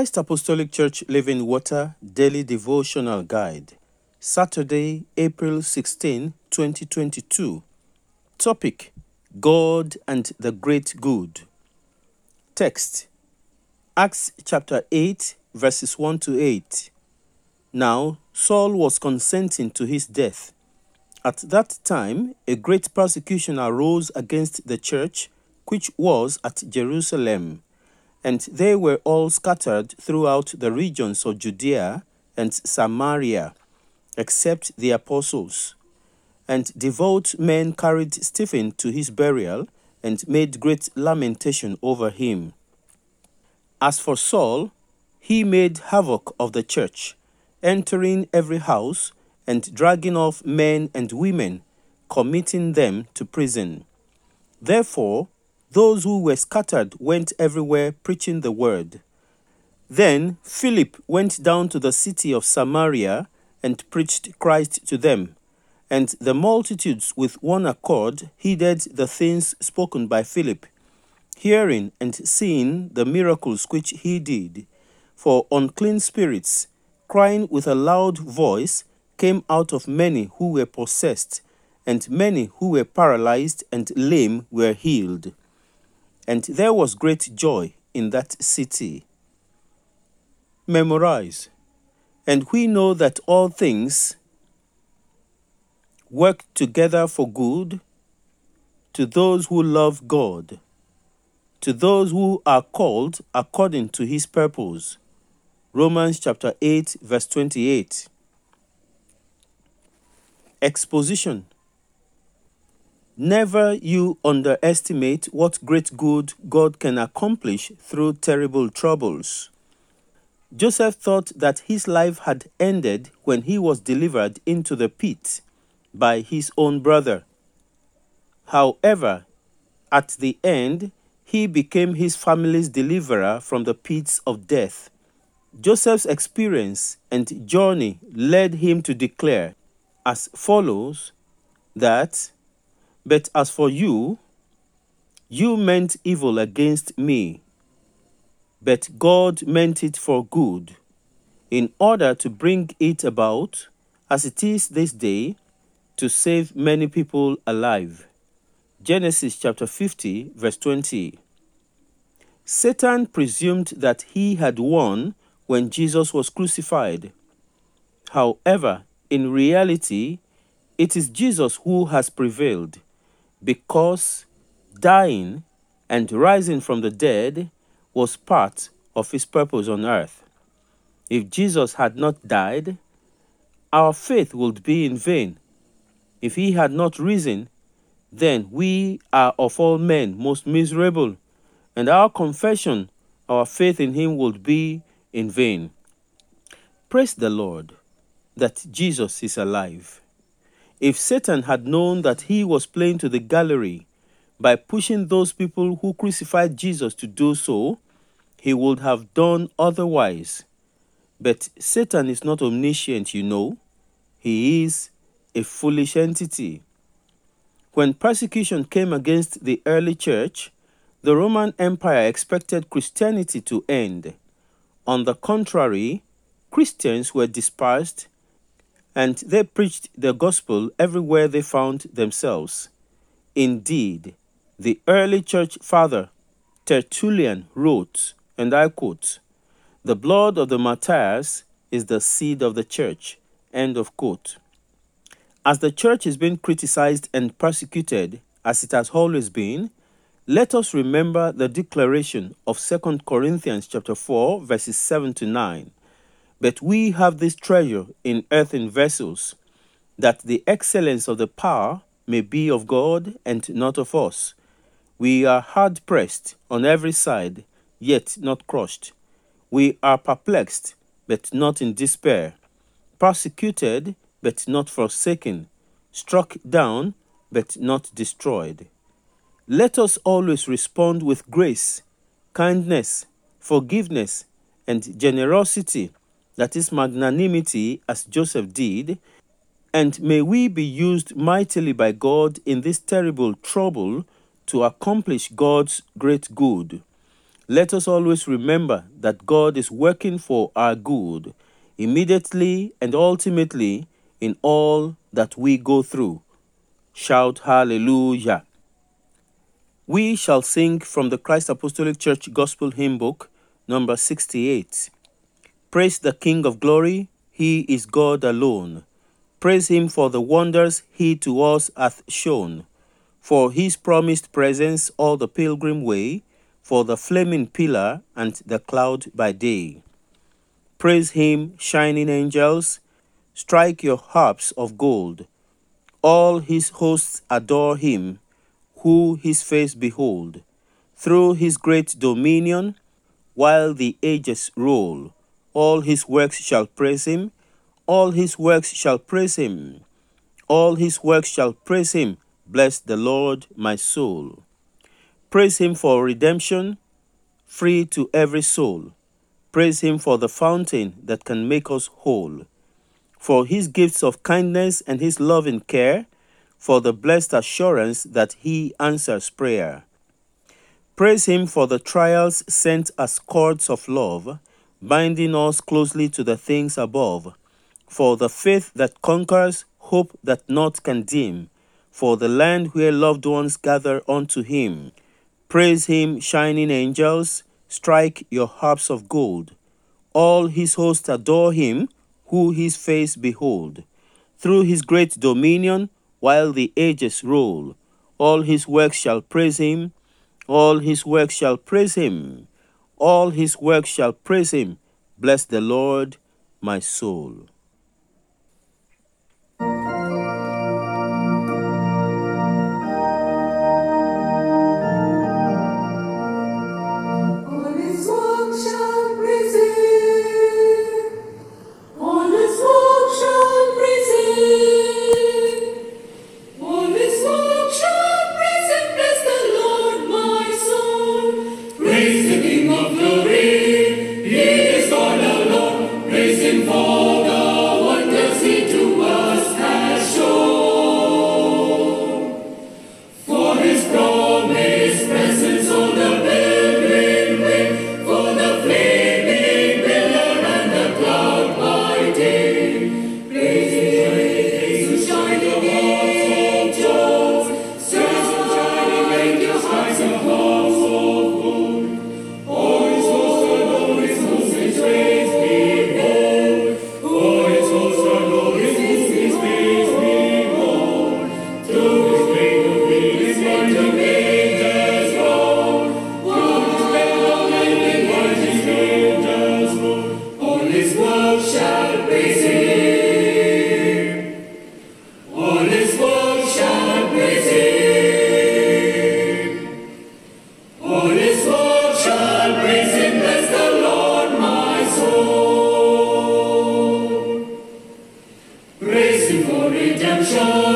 Christ Apostolic Church Living Water Daily Devotional Guide, Saturday, April 16, 2022. Topic God and the Great Good. Text Acts chapter 8, verses 1 to 8. Now Saul was consenting to his death. At that time, a great persecution arose against the church which was at Jerusalem and they were all scattered throughout the regions of Judea and Samaria, except the apostles. And devout men carried Stephen to his burial and made great lamentation over him. As for Saul, he made havoc of the church, entering every house and dragging off men and women, committing them to prison. Therefore, those who were scattered went everywhere preaching the word. Then Philip went down to the city of Samaria and preached Christ to them. And the multitudes with one accord heeded the things spoken by Philip, hearing and seeing the miracles which he did. For unclean spirits, crying with a loud voice, came out of many who were possessed, and many who were paralyzed and lame were healed. And there was great joy in that city. Memorize. And we know that all things work together for good to those who love God, to those who are called according to his purpose. Romans chapter 8, verse 28. Exposition Never you underestimate what great good God can accomplish through terrible troubles. Joseph thought that his life had ended when he was delivered into the pit by his own brother. However, at the end, he became his family's deliverer from the pits of death. Joseph's experience and journey led him to declare as follows that but as for you, you meant evil against me, but God meant it for good, in order to bring it about, as it is this day, to save many people alive. Genesis chapter 50, verse 20. Satan presumed that he had won when Jesus was crucified. However, in reality, it is Jesus who has prevailed because dying and rising from the dead was part of his purpose on earth. If Jesus had not died, our faith would be in vain. If he had not risen, then we are of all men most miserable, and our confession, our faith in him would be in vain. Praise the Lord that Jesus is alive. If Satan had known that he was playing to the gallery by pushing those people who crucified Jesus to do so, he would have done otherwise. But Satan is not omniscient, you know. He is a foolish entity. When persecution came against the early church, the Roman Empire expected Christianity to end. On the contrary, Christians were dispersed and they preached the gospel everywhere they found themselves. Indeed, the early church father Tertullian wrote, and I quote, The blood of the martyrs is the seed of the church. End of quote. As the church is being criticized and persecuted, as it has always been, let us remember the declaration of 2 Corinthians chapter 4 verses 7 to 9 but we have this treasure in earthen vessels, that the excellence of the power may be of God and not of us. We are hard pressed on every side, yet not crushed. We are perplexed, but not in despair, persecuted, but not forsaken, struck down, but not destroyed. Let us always respond with grace, kindness, forgiveness, and generosity that is magnanimity, as Joseph did, and may we be used mightily by God in this terrible trouble to accomplish God's great good. Let us always remember that God is working for our good, immediately and ultimately in all that we go through. Shout hallelujah. We shall sing from the Christ Apostolic Church Gospel Hymn Book, number 68. Praise the King of Glory, He is God alone. Praise Him for the wonders He to us hath shown, for His promised presence all the pilgrim way, for the flaming pillar and the cloud by day. Praise Him, shining angels, strike your harps of gold. All His hosts adore Him who his face behold, through his great dominion, while the ages roll. All his works shall praise him, all his works shall praise him, all his works shall praise him. Bless the Lord, my soul. Praise him for redemption, free to every soul. Praise him for the fountain that can make us whole, for his gifts of kindness and his loving care for the blessed assurance that he answers prayer. Praise him for the trials sent as cords of love, binding us closely to the things above, for the faith that conquers, hope that naught can dim, for the land where loved ones gather unto him. Praise him, shining angels, strike your harps of gold. All his hosts adore him, who his face behold. Through his great dominion, while the ages roll. All his works shall praise him, all his works shall praise him, all his works shall praise him. Bless the Lord, my soul. soul.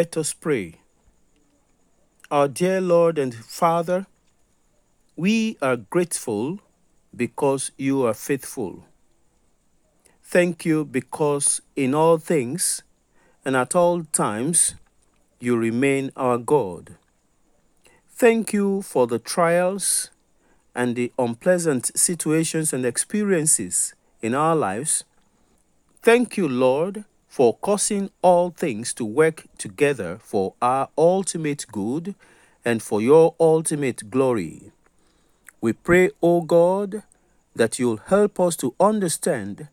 Let us pray. Our dear Lord and Father, we are grateful because you are faithful. Thank you because in all things and at all times you remain our God. Thank you for the trials and the unpleasant situations and experiences in our lives. Thank you, Lord, for causing all things to work together for our ultimate good and for your ultimate glory. We pray, O God, that you'll help us to understand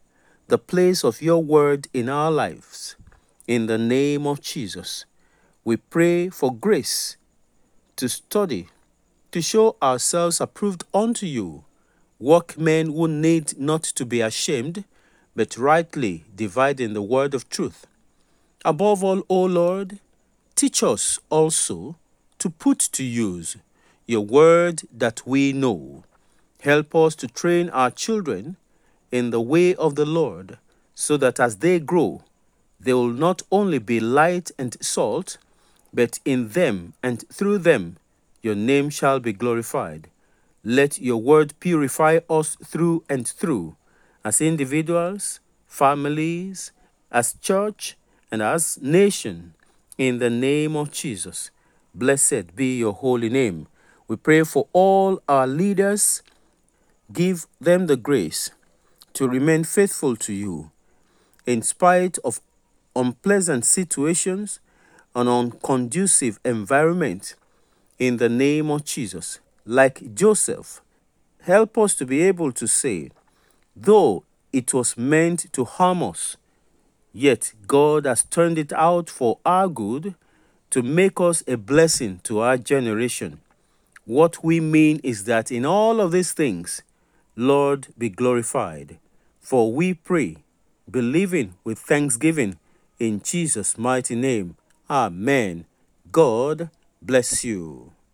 the place of your word in our lives. In the name of Jesus, we pray for grace to study, to show ourselves approved unto you, workmen who need not to be ashamed but rightly dividing the word of truth. Above all, O Lord, teach us also to put to use your word that we know. Help us to train our children in the way of the Lord, so that as they grow, they will not only be light and salt, but in them and through them your name shall be glorified. Let your word purify us through and through as individuals, families, as church, and as nation. In the name of Jesus, blessed be your holy name. We pray for all our leaders. Give them the grace to remain faithful to you in spite of unpleasant situations and unconducive environment. In the name of Jesus, like Joseph, help us to be able to say, Though it was meant to harm us, yet God has turned it out for our good to make us a blessing to our generation. What we mean is that in all of these things, Lord, be glorified. For we pray, believing with thanksgiving in Jesus' mighty name. Amen. God bless you.